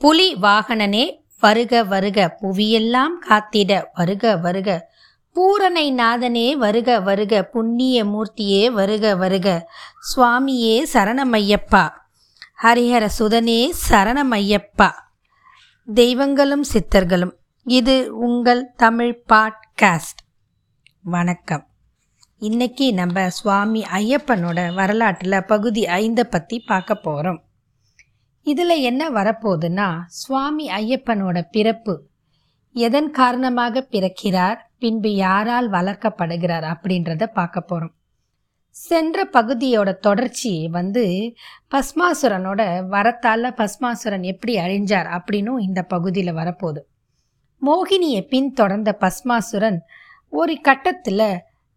புலி வாகனனே வருக வருக புவியெல்லாம் காத்திட வருக வருக. பூரணை நாதனே வருக வருக புண்ணிய மூர்த்தியே வருக வருக. சுவாமியே சரணமையப்பா. ஹரிஹர சுதனே சரணமையப்பா. தெய்வங்களும் சித்தர்களும் இது உங்கள் தமிழ் பாட்காஸ்ட். வணக்கம். இன்னைக்கு நம்ம சுவாமி ஐயப்பனோட வரலாற்றில் பகுதி ஐந்தை பற்றி பார்க்க போகிறோம் இதில் என்ன வரப்போகுதுன்னா சுவாமி ஐயப்பனோட பிறப்பு. எதன் காரணமாக பிறக்கிறார்? பின்பு யாரால் வளர்க்கப்படுகிறார் அப்படின்றத பார்க்க போகிறோம் சென்ற பகுதியோட தொடர்ச்சி வந்து பஸ்மாசுரனோட வரத்தால் பஸ்மாசுரன் எப்படி அழிஞ்சார் அப்படின்னும் இந்த பகுதியில் வரப்போகுது. மோகினியை பின்தொடர்ந்த பஸ்மாசுரன் ஒரு கட்டத்தில்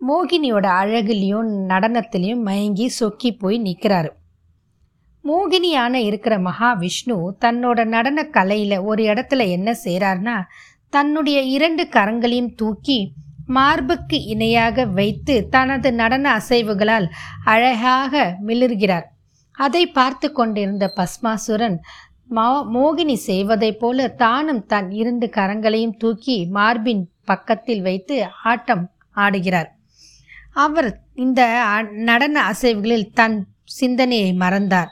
மோகினியோட அழகுலையும் நடனத்திலையும் மயங்கி சொக்கி போய் நிற்கிறாரு மோகினியான இருக்கிற மகாவிஷ்ணு தன்னோட நடன கலையில் ஒரு இடத்துல என்ன செய்கிறார்னா தன்னுடைய இரண்டு கரங்களையும் தூக்கி மார்புக்கு இணையாக வைத்து தனது நடன அசைவுகளால் அழகாக மிளிர்கிறார். அதை பார்த்து கொண்டிருந்த பஸ்மாசுரன் மா மோகினி செய்வதைப் போல தானும் தன் இரண்டு கரங்களையும் தூக்கி மார்பின் பக்கத்தில் வைத்து ஆட்டம் ஆடுகிறார். அவர் இந்த நடன அசைவுகளில் தன் சிந்தனையை மறந்தார்.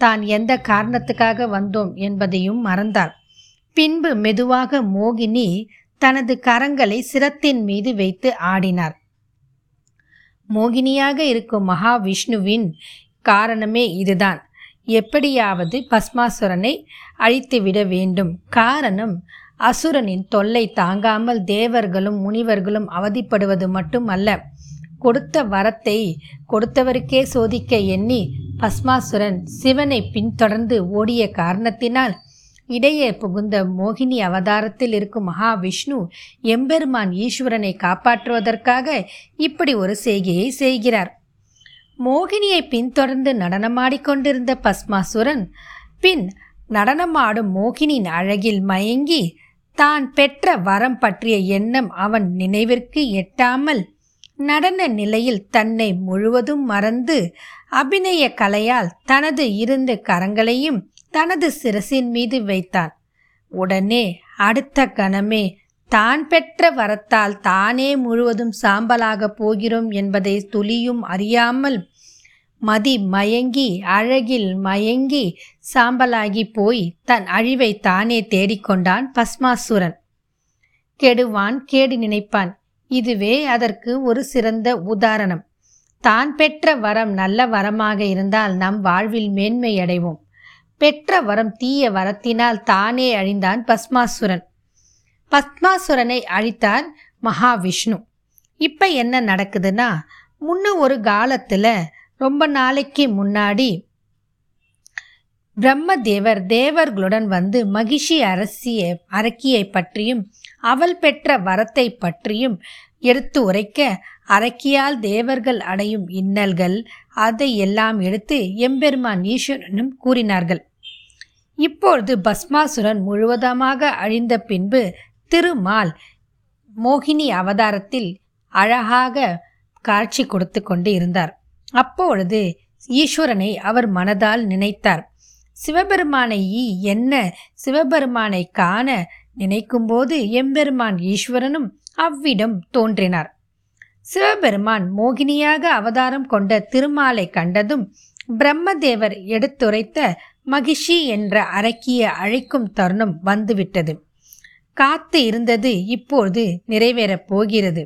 தான் எந்த காரணத்துக்காக வந்தோம் என்பதையும் மறந்தார் பின்பு மெதுவாக மோகினி தனது கரங்களை சிரத்தின் மீது வைத்து ஆடினார் மோகினியாக இருக்கும் மகாவிஷ்ணுவின் காரணமே இதுதான். எப்படியாவது பஸ்மாசுரனை அழித்துவிட வேண்டும். காரணம் அசுரனின் தொல்லை தாங்காமல் தேவர்களும் முனிவர்களும் அவதிப்படுவது மட்டும் அல்ல கொடுத்த வரத்தை கொடுத்தவருக்கே சோதிக்க எண்ணி பஸ்மாசுரன் சிவனை பின்தொடர்ந்து ஓடிய காரணத்தினால் இடையே புகுந்த மோகினி அவதாரத்தில் இருக்கும் மகாவிஷ்ணு எம்பெருமான் ஈஸ்வரனை காப்பாற்றுவதற்காக இப்படி ஒரு செய்கையை செய்கிறார். மோகினியை பின்தொடர்ந்து நடனமாடிக்கொண்டிருந்த பஸ்மாசுரன் பின் நடனமாடும் மோகினியின் அழகில் மயங்கி தான் பெற்ற வரம் பற்றிய எண்ணம் அவன் நினைவிற்கு எட்டாமல் நடன நிலையில் தன்னை முழுவதும் மறந்து அபிநய கலையால் தனது இரண்டு கரங்களையும் தனது சிரசின் மீது வைத்தான் உடனே அடுத்த கணமே தான் பெற்ற வரத்தால் தானே முழுவதும் சாம்பலாக போகிறோம் என்பதை துளியும் அறியாமல் மதி மயங்கி அழகில் மயங்கி சாம்பலாகி போய் தன் அழிவை தானே தேடிக்கொண்டான் பஸ்மாசுரன் கெடுவான் கேடு நினைப்பான். இதுவே அதற்கு ஒரு சிறந்த உதாரணம். தான் பெற்ற வரம் நல்ல வரமாக இருந்தால் நம் வாழ்வில் மேன்மை அடைவோம். பெற்ற வரம் தீய வரத்தினால் தானே அழிந்தான் பஸ்மாசுரன் பஸ்மாசுரனை அழித்தார் மகாவிஷ்ணு. இப்போ என்ன நடக்குதுன்னா முன்ன ஒரு காலத்தில் ரொம்ப நாளைக்கு முன்னாடி பிரம்மதேவர் தேவர்களுடன் வந்து மகிஷி அரசிய அரக்கியை பற்றியும் அவள் பெற்ற வரத்தை பற்றியும் எடுத்து உரைக்க அரக்கியால் தேவர்கள் அடையும் இன்னல்கள் அதை எல்லாம் எடுத்து எம்பெருமான் ஈஸ்வரனும் கூறினார்கள். இப்பொழுது பஸ்மாசுரன் முழுவதமாக அழிந்த பின்பு திருமால் மோகினி அவதாரத்தில் அழகாக காட்சி கொடுத்து கொண்டு இருந்தார். அப்பொழுது ஈஸ்வரனை அவர் மனதால் நினைத்தார். சிவபெருமானை என்ன சிவபெருமானை காண நினைக்கும்போது எம்பெருமான் ஈஸ்வரனும் அவ்விடம் தோன்றினார். சிவபெருமான் மோகினியாக அவதாரம் கொண்ட திருமாலை கண்டதும் பிரம்மதேவர் எடுத்துரைத்த மகிஷி என்ற அரக்கிய அழைக்கும் தருணம் வந்துவிட்டது. காத்து இருந்தது இப்போது நிறைவேறப் போகிறது.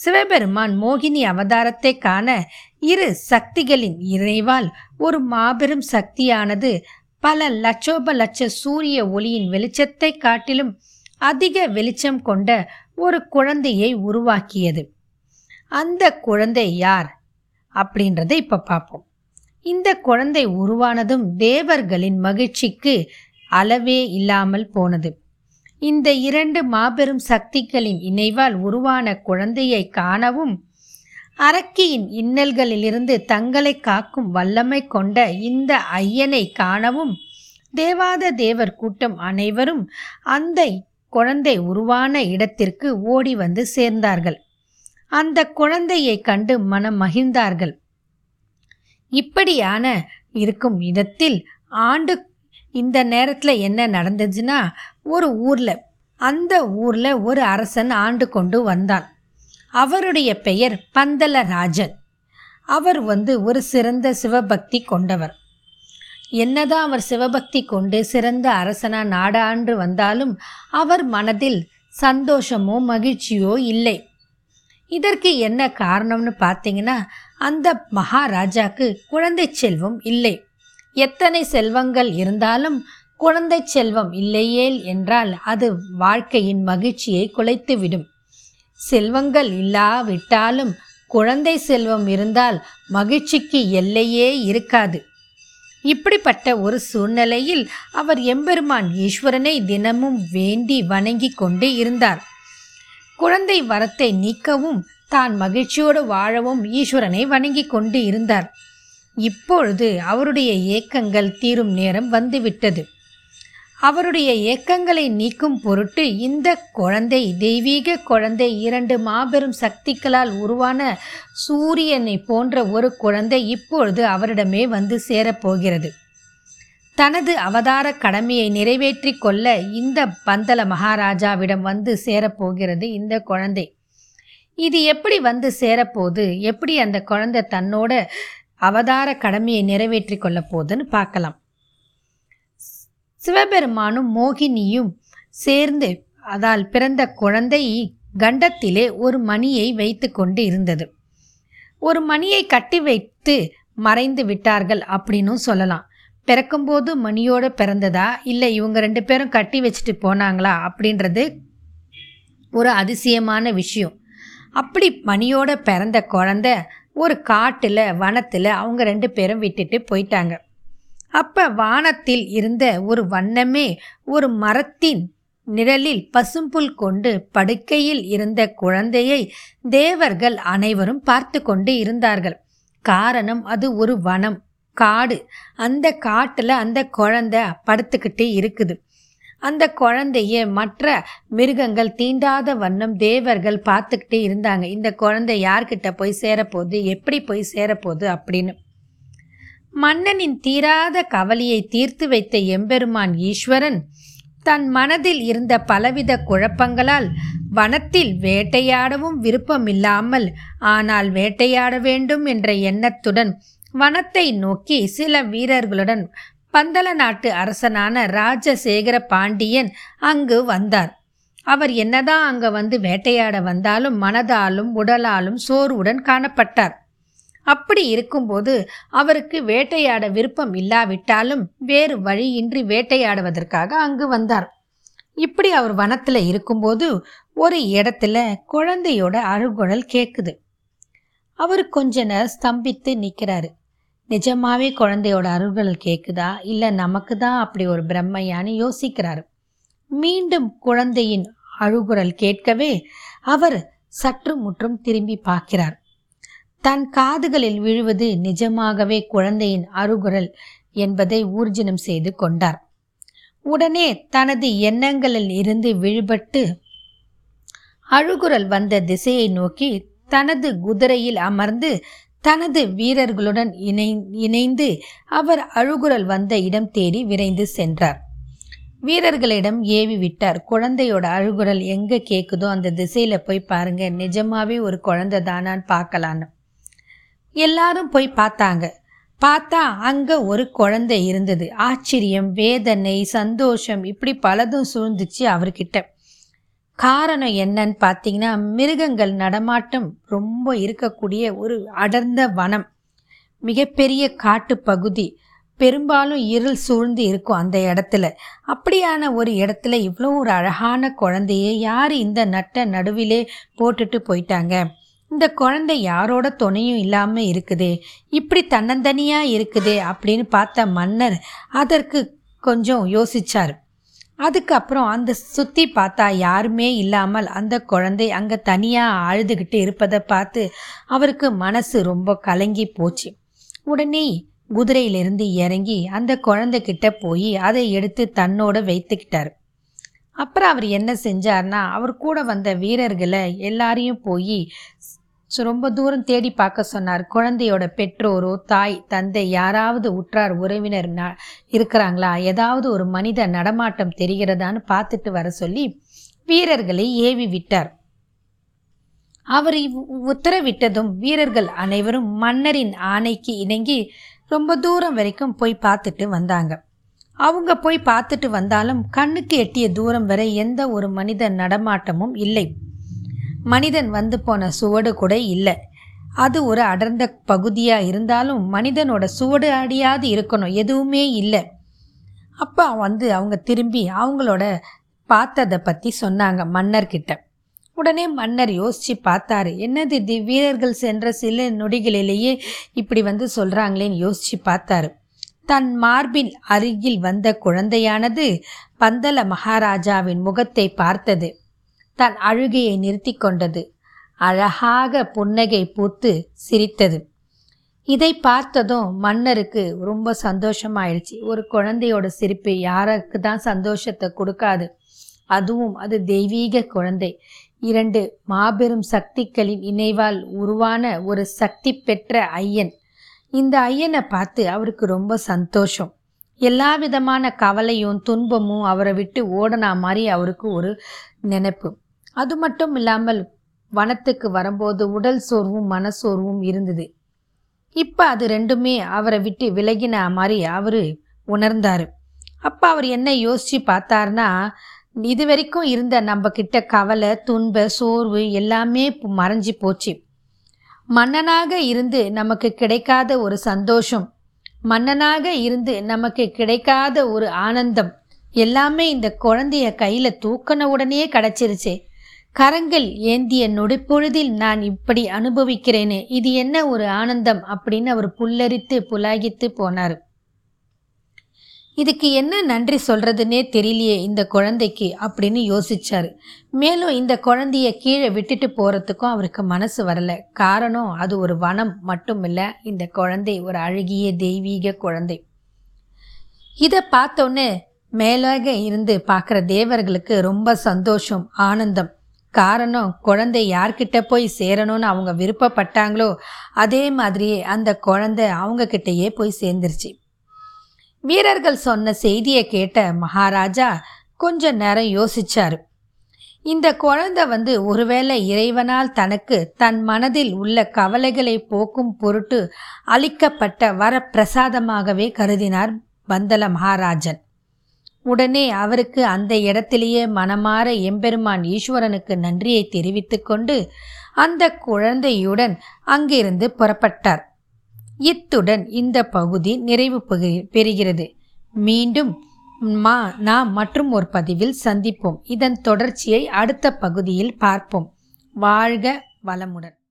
சிவபெருமான் மோகினி அவதாரத்தை காண இரு சக்திகளின் இறைவால் ஒரு மாபெரும் சக்தியானது பல லட்சோப லட்ச சூரிய ஒளியின் வெளிச்சத்தை காட்டிலும் அதிக வெளிச்சம் கொண்ட ஒரு குழந்தையை உருவாக்கியது. அந்த குழந்தை யார்? அப்படின்றத இப்போ பார்ப்போம். இந்த குழந்தை உருவானதும் தேவர்களின் மகிழ்ச்சிக்கு அளவே இல்லாமல் போனது. இந்த இரண்டு மாபெரும் சக்திகளின் இணைவால் உருவான குழந்தையை காணவும் அரக்கியின் இன்னல்களிலிருந்து தங்களை காக்கும் வல்லமை கொண்ட இந்த ஐயனை காணவும் தேவாத தேவர் கூட்டம் அனைவரும் அந்த குழந்தை உருவான இடத்திற்கு ஓடி வந்து சேர்ந்தார்கள். அந்த குழந்தையை கண்டு மனம் மகிழ்ந்தார்கள். இப்படியான இருக்கும் இடத்தில் ஆண்டு இந்த நேரத்தில் என்ன நடந்துச்சுன்னா ஒரு ஊரில் அந்த ஊரில் ஒரு அரசன் ஆண்டு கொண்டு வந்தான். அவருடைய பெயர் பந்தலராஜன். அவர் வந்து ஒரு சிறந்த சிவபக்தி கொண்டவர். என்னதான் அவர் சிவபக்தி கொண்டு சிறந்த அரசனா நாடாண்டு வந்தாலும் அவர் மனதில் சந்தோஷமோ மகிழ்ச்சியோ இல்லை. இதற்கு என்ன காரணம்னு பார்த்தீங்கன்னா அந்த மகாராஜாக்கு குழந்தை செல்வம் இல்லை. எத்தனை செல்வங்கள் இருந்தாலும் குழந்தை செல்வம் இல்லையேல் என்றால் அது வாழ்க்கையின் மகிழ்ச்சியை குலைத்துவிடும். செல்வங்கள் இல்லாவிட்டாலும் குழந்தை செல்வம் இருந்தால் மகிழ்ச்சிக்கு எல்லையே இருக்காது. இப்படிப்பட்ட ஒரு சூழ்நிலையில் அவர் எம்பெருமான் ஈஸ்வரனை தினமும் வேண்டி வணங்கி கொண்டு இருந்தார். குழந்தை வரத்தை நீக்கவும் தான் மகிழ்ச்சியோடு வாழவும் ஈஸ்வரனை வணங்கி கொண்டு இருந்தார். இப்பொழுது அவருடைய ஏக்கங்கள் தீரும் நேரம் வந்துவிட்டது. அவருடைய ஏக்கங்களை நீக்கும் பொருட்டு இந்த குழந்தை தெய்வீக குழந்தை இரண்டு மாபெரும் சக்திகளால் உருவான சூரியனை போன்ற ஒரு குழந்தை இப்பொழுது அவரிடமே வந்து சேரப்போகிறது. தனது அவதார கடமையை நிறைவேற்றி கொள்ள இந்த பந்தல மகாராஜாவிடம் வந்து சேரப்போகிறது இந்த குழந்தை. இது எப்படி வந்து சேரப்போகுது எப்படி அந்த குழந்தை தன்னோட அவதார கடமையை நிறைவேற்றி கொள்ள போகுதுன்னு பார்க்கலாம். சிவபெருமானும் மோகினியும் சேர்ந்து அதால் பிறந்த குழந்தை கண்டத்திலே ஒரு மணியை வைத்து கொண்டு இருந்தது. ஒரு மணியை கட்டி வைத்து மறைந்து விட்டார்கள் அப்படின்னும் சொல்லலாம். பிறக்கும்போது மணியோடு பிறந்ததா? இல்லை இவங்க ரெண்டு பேரும் கட்டி வச்சுட்டு போனாங்களா? அப்படின்றது ஒரு அதிசயமான விஷயம். அப்படி மணியோட பிறந்த குழந்த ஒரு காட்டில் வனத்தில் அவங்க ரெண்டு பேரும் விட்டுட்டு போயிட்டாங்க. அப்ப வானத்தில் இருந்த ஒரு வண்ணமே ஒரு மரத்தின் நிழலில் பசும்புல் கொண்டு படுக்கையில் இருந்த குழந்தையை தேவர்கள் அனைவரும் பார்த்து கொண்டு இருந்தார்கள். காரணம் அது ஒரு வனம் காடு. அந்த காட்டில் அந்த குழந்தை படுத்துக்கிட்டே இருக்குது. அந்த குழந்தைய மற்ற மிருகங்கள் தீண்டாத வண்ணம் தேவர்கள் பார்த்துக்கிட்டே இருந்தாங்க. இந்த குழந்தை யார்கிட்ட போய் சேரப்போகுது? எப்படி போய் சேரப்போகுது அப்படின்னு. மன்னனின் தீராத கவலையை தீர்த்து வைத்த எம்பெருமான் ஈஸ்வரன் தன் மனதில் இருந்த பலவித குழப்பங்களால் வனத்தில் வேட்டையாடவும் விருப்பமில்லாமல் ஆனால் வேட்டையாட வேண்டும் என்ற எண்ணத்துடன் வனத்தை நோக்கி சில வீரர்களுடன் பந்தல நாட்டு அரசனான ராஜசேகர பாண்டியன் அங்கு வந்தார். அவர் என்னதான் அங்க வந்து வேட்டையாட வந்தாலும் மனதாலும் உடலாலும் சோர்வுடன் காணப்பட்டார். அப்படி இருக்கும்போது அவருக்கு வேட்டையாட விருப்பம் இல்லாவிட்டாலும் வேறு வழியின்றி வேட்டையாடுவதற்காக அங்கு வந்தார். இப்படி அவர் வனத்தில் இருக்கும்போது ஒரு இடத்துல குழந்தையோட அழுகுழல் கேட்குது அவர் கொஞ்ச நேரம் ஸ்தம்பித்து நிற்கிறாரு நிஜமாவே குழந்தையோட அருள்கள் கேட்குதா இல்லை நமக்கு தான் அப்படி ஒரு பிரம்மையான்னு யோசிக்கிறாரு. மீண்டும் குழந்தையின் அழுகுரல் கேட்கவே அவர் சற்று முற்றும் திரும்பி பார்க்கிறார். தன் காதுகளில் விழுவது நிஜமாகவே குழந்தையின் அருகுரல் என்பதை ஊர்ஜினம் செய்து கொண்டார். உடனே தனது எண்ணங்களில் இருந்து விழுபட்டு அழுகுரல் வந்த திசையை நோக்கி தனது குதிரையில் அமர்ந்து தனது வீரர்களுடன் இணை இணைந்து அவர் அழுகுரல் வந்த இடம் தேடி விரைந்து சென்றார். வீரர்களிடம் ஏவி விட்டார். குழந்தையோட அழுகுரல் எங்க கேக்குதோ அந்த திசையில போய் பாருங்க. நிஜமாவே ஒரு குழந்தை தானான்னு பார்க்கலான்னு. எல்லாரும் போய் பார்த்தாங்க. பார்த்தா அங்க ஒரு குழந்தை இருந்தது. ஆச்சரியம் வேதனை சந்தோஷம் இப்படி பலதும் சூழ்ந்துச்சு அவர்கிட்ட. காரணம் என்னன்னு பார்த்தீங்கன்னா மிருகங்கள் நடமாட்டம் ரொம்ப இருக்கக்கூடிய ஒரு அடர்ந்த வனம். மிகப்பெரிய காட்டு பகுதி. பெரும்பாலும் இருள் சூழ்ந்து இருக்கும் அந்த இடத்துல. அப்படியான ஒரு இடத்துல இவ்வளோ ஒரு அழகான குழந்தைய யார் இந்த நட்ட நடுவிலே போட்டுட்டு போயிட்டாங்க? இந்த குழந்தை யாரோட துணையும் இல்லாமல் இருக்குதே? இப்படி தன்னந்தனியாக இருக்குதே அப்படின்னு பார்த்த மன்னர் அதற்கு கொஞ்சம் யோசிச்சார். அதுக்கப்புறம் அந்த சுற்றி பார்த்தா யாருமே இல்லாமல் அந்த குழந்தை அங்கே தனியாக அழுதுகிட்டு இருப்பதை பார்த்து அவருக்கு மனசு ரொம்ப கலங்கி போச்சு. உடனே குதிரையிலிருந்து இறங்கி அந்த குழந்தைகிட்ட போய் அதை எடுத்து தன்னோட வைத்துக்கிட்டார். அப்புறம் அவர் என்ன செஞ்சார்னா அவர் கூட வந்த வீரர்களை எல்லாரையும் போய் ஸோ ரொம்ப தூரம் தேடி பார்க்க சொன்னார். குழந்தையோட பெற்றோரோ தாய் தந்தை யாராவது உற்றார் உறவினர் இருக்கிறாங்களா? ஏதாவது ஒரு மனித நடமாட்டம் தெரிகிறதான்னு பார்த்துட்டு வர சொல்லி வீரர்களை ஏவி விட்டார். அவர் உத்தரவிட்டதும் வீரர்கள் அனைவரும் மன்னரின் ஆணைக்கு இணங்கி ரொம்ப தூரம் வரைக்கும் போய் பார்த்துட்டு வந்தாங்க. அவங்க போய் பார்த்துட்டு வந்தாலும் கண்ணுக்கு எட்டிய தூரம் வரை எந்த ஒரு மனித நடமாட்டமும் இல்லை. மனிதன் வந்து போன சுவடு கூட இல்லை. அது ஒரு அடர்ந்த பகுதியாக இருந்தாலும் மனிதனோட சுவடு அடியாது இருக்கணும் எதுவுமே இல்லை. அப்போ வந்து அவங்க திரும்பி அவங்களோட பார்த்ததை பற்றி சொன்னாங்க மன்னர்கிட்ட. உடனே மன்னர் யோசித்து பார்த்தாரு என்னது இது? வீரர்கள் சென்ற சில நொடிகளிலேயே இப்படி வந்து சொல்கிறாங்களேன்னு யோசித்து பார்த்தாரு. தன் மார்பின் அருகில் வந்த குழந்தையானது பந்தல மகாராஜாவின் முகத்தை பார்த்தது. தன் அழுகையை நிறுத்தி கொண்டது. அழகாக புன்னகை பூத்து சிரித்தது. இதை பார்த்ததும் மன்னருக்கு ரொம்ப சந்தோஷமாயிடுச்சு. ஒரு குழந்தையோட சிரிப்பு யாருக்கு தான் சந்தோஷத்தை கொடுக்காது. அதுவும் அது தெய்வீக குழந்தை. இரண்டு மாபெரும் சக்திகளின் இணைவால் உருவான ஒரு சக்தி பெற்ற ஐயன். இந்த ஐயனை பார்த்து அவருக்கு ரொம்ப சந்தோஷம். எல்லா விதமான கவலையும் துன்பமும் அவரை விட்டு ஓடனா மாதிரி அவருக்கு ஒரு நினைப்பு. அது மட்டும் இல்லாமல் வனத்துக்கு வரும்போது உடல் சோர்வும் மனசோர்வும் இருந்தது. இப்போ அது ரெண்டுமே அவரை விட்டு விலகின மாதிரி அவர் உணர்ந்தார். அப்போ அவர் என்ன யோசித்து பார்த்தாருன்னா இது வரைக்கும் இருந்த நம்ம கிட்ட கவலை துன்ப சோர்வு எல்லாமே மறைஞ்சி மறைஞ்சு போச்சு. மன்னனாக இருந்து நமக்கு கிடைக்காத ஒரு சந்தோஷம் மன்னனாக இருந்து நமக்கு கிடைக்காத ஒரு ஆனந்தம் எல்லாமே இந்த குழந்தைய கையில் தூக்கின உடனே கிடச்சிருச்சே. கரங்கள் ஏந்திய நொடிப்பொழுதில் நான் இப்படி அனுபவிக்கிறேனே இது என்ன ஒரு ஆனந்தம்? அப்படின்னு அவர் புல்லரித்து புலாகித்து போனார். இதுக்கு என்ன நன்றி சொல்றதுன்னே தெரியலையே இந்த குழந்தைக்கு அப்படின்னு யோசிச்சார். மேலும் இந்த குழந்தைய கீழே விட்டுட்டு போறதுக்கும் அவருக்கு மனசு வரல. காரணம் அது ஒரு வனம் மட்டும் இல்லை இந்த குழந்தை ஒரு அழகிய தெய்வீக குழந்தை. இதை பார்த்தோன்னே மேலாக இருந்து பார்க்குற தேவர்களுக்கு ரொம்ப சந்தோஷம் ஆனந்தம். காரணம் குழந்தை யார்கிட்ட போய் சேரணும்னு அவங்க விருப்பப்பட்டாங்களோ அதே மாதிரியே அந்த குழந்தை அவங்கக்கிட்டேயே போய் சேர்ந்துருச்சு. வீரர்கள் சொன்ன செய்தியை கேட்ட மகாராஜா கொஞ்ச நேரம் யோசிச்சாரு. இந்த குழந்தை வந்து ஒருவேளை இறைவனால் தனக்கு தன் மனதில் உள்ள கவலைகளை போக்கும் பொருட்டு அளிக்கப்பட்ட வரப்பிரசாதமாகவே கருதினார் பந்தல மகாராஜன். உடனே அவருக்கு அந்த இடத்திலேயே மனமாற எம்பெருமான் ஈஸ்வரனுக்கு நன்றியை தெரிவித்துக்கொண்டு அந்த குழந்தையுடன் அங்கிருந்து புறப்பட்டார். இத்துடன் இந்த பகுதி நிறைவு பெறுகிறது. மீண்டும் மா நாம் மற்றும் ஒரு பதிவில் சந்திப்போம். இதன் தொடர்ச்சியை அடுத்த பகுதியில் பார்ப்போம். வாழ்க வளமுடன்.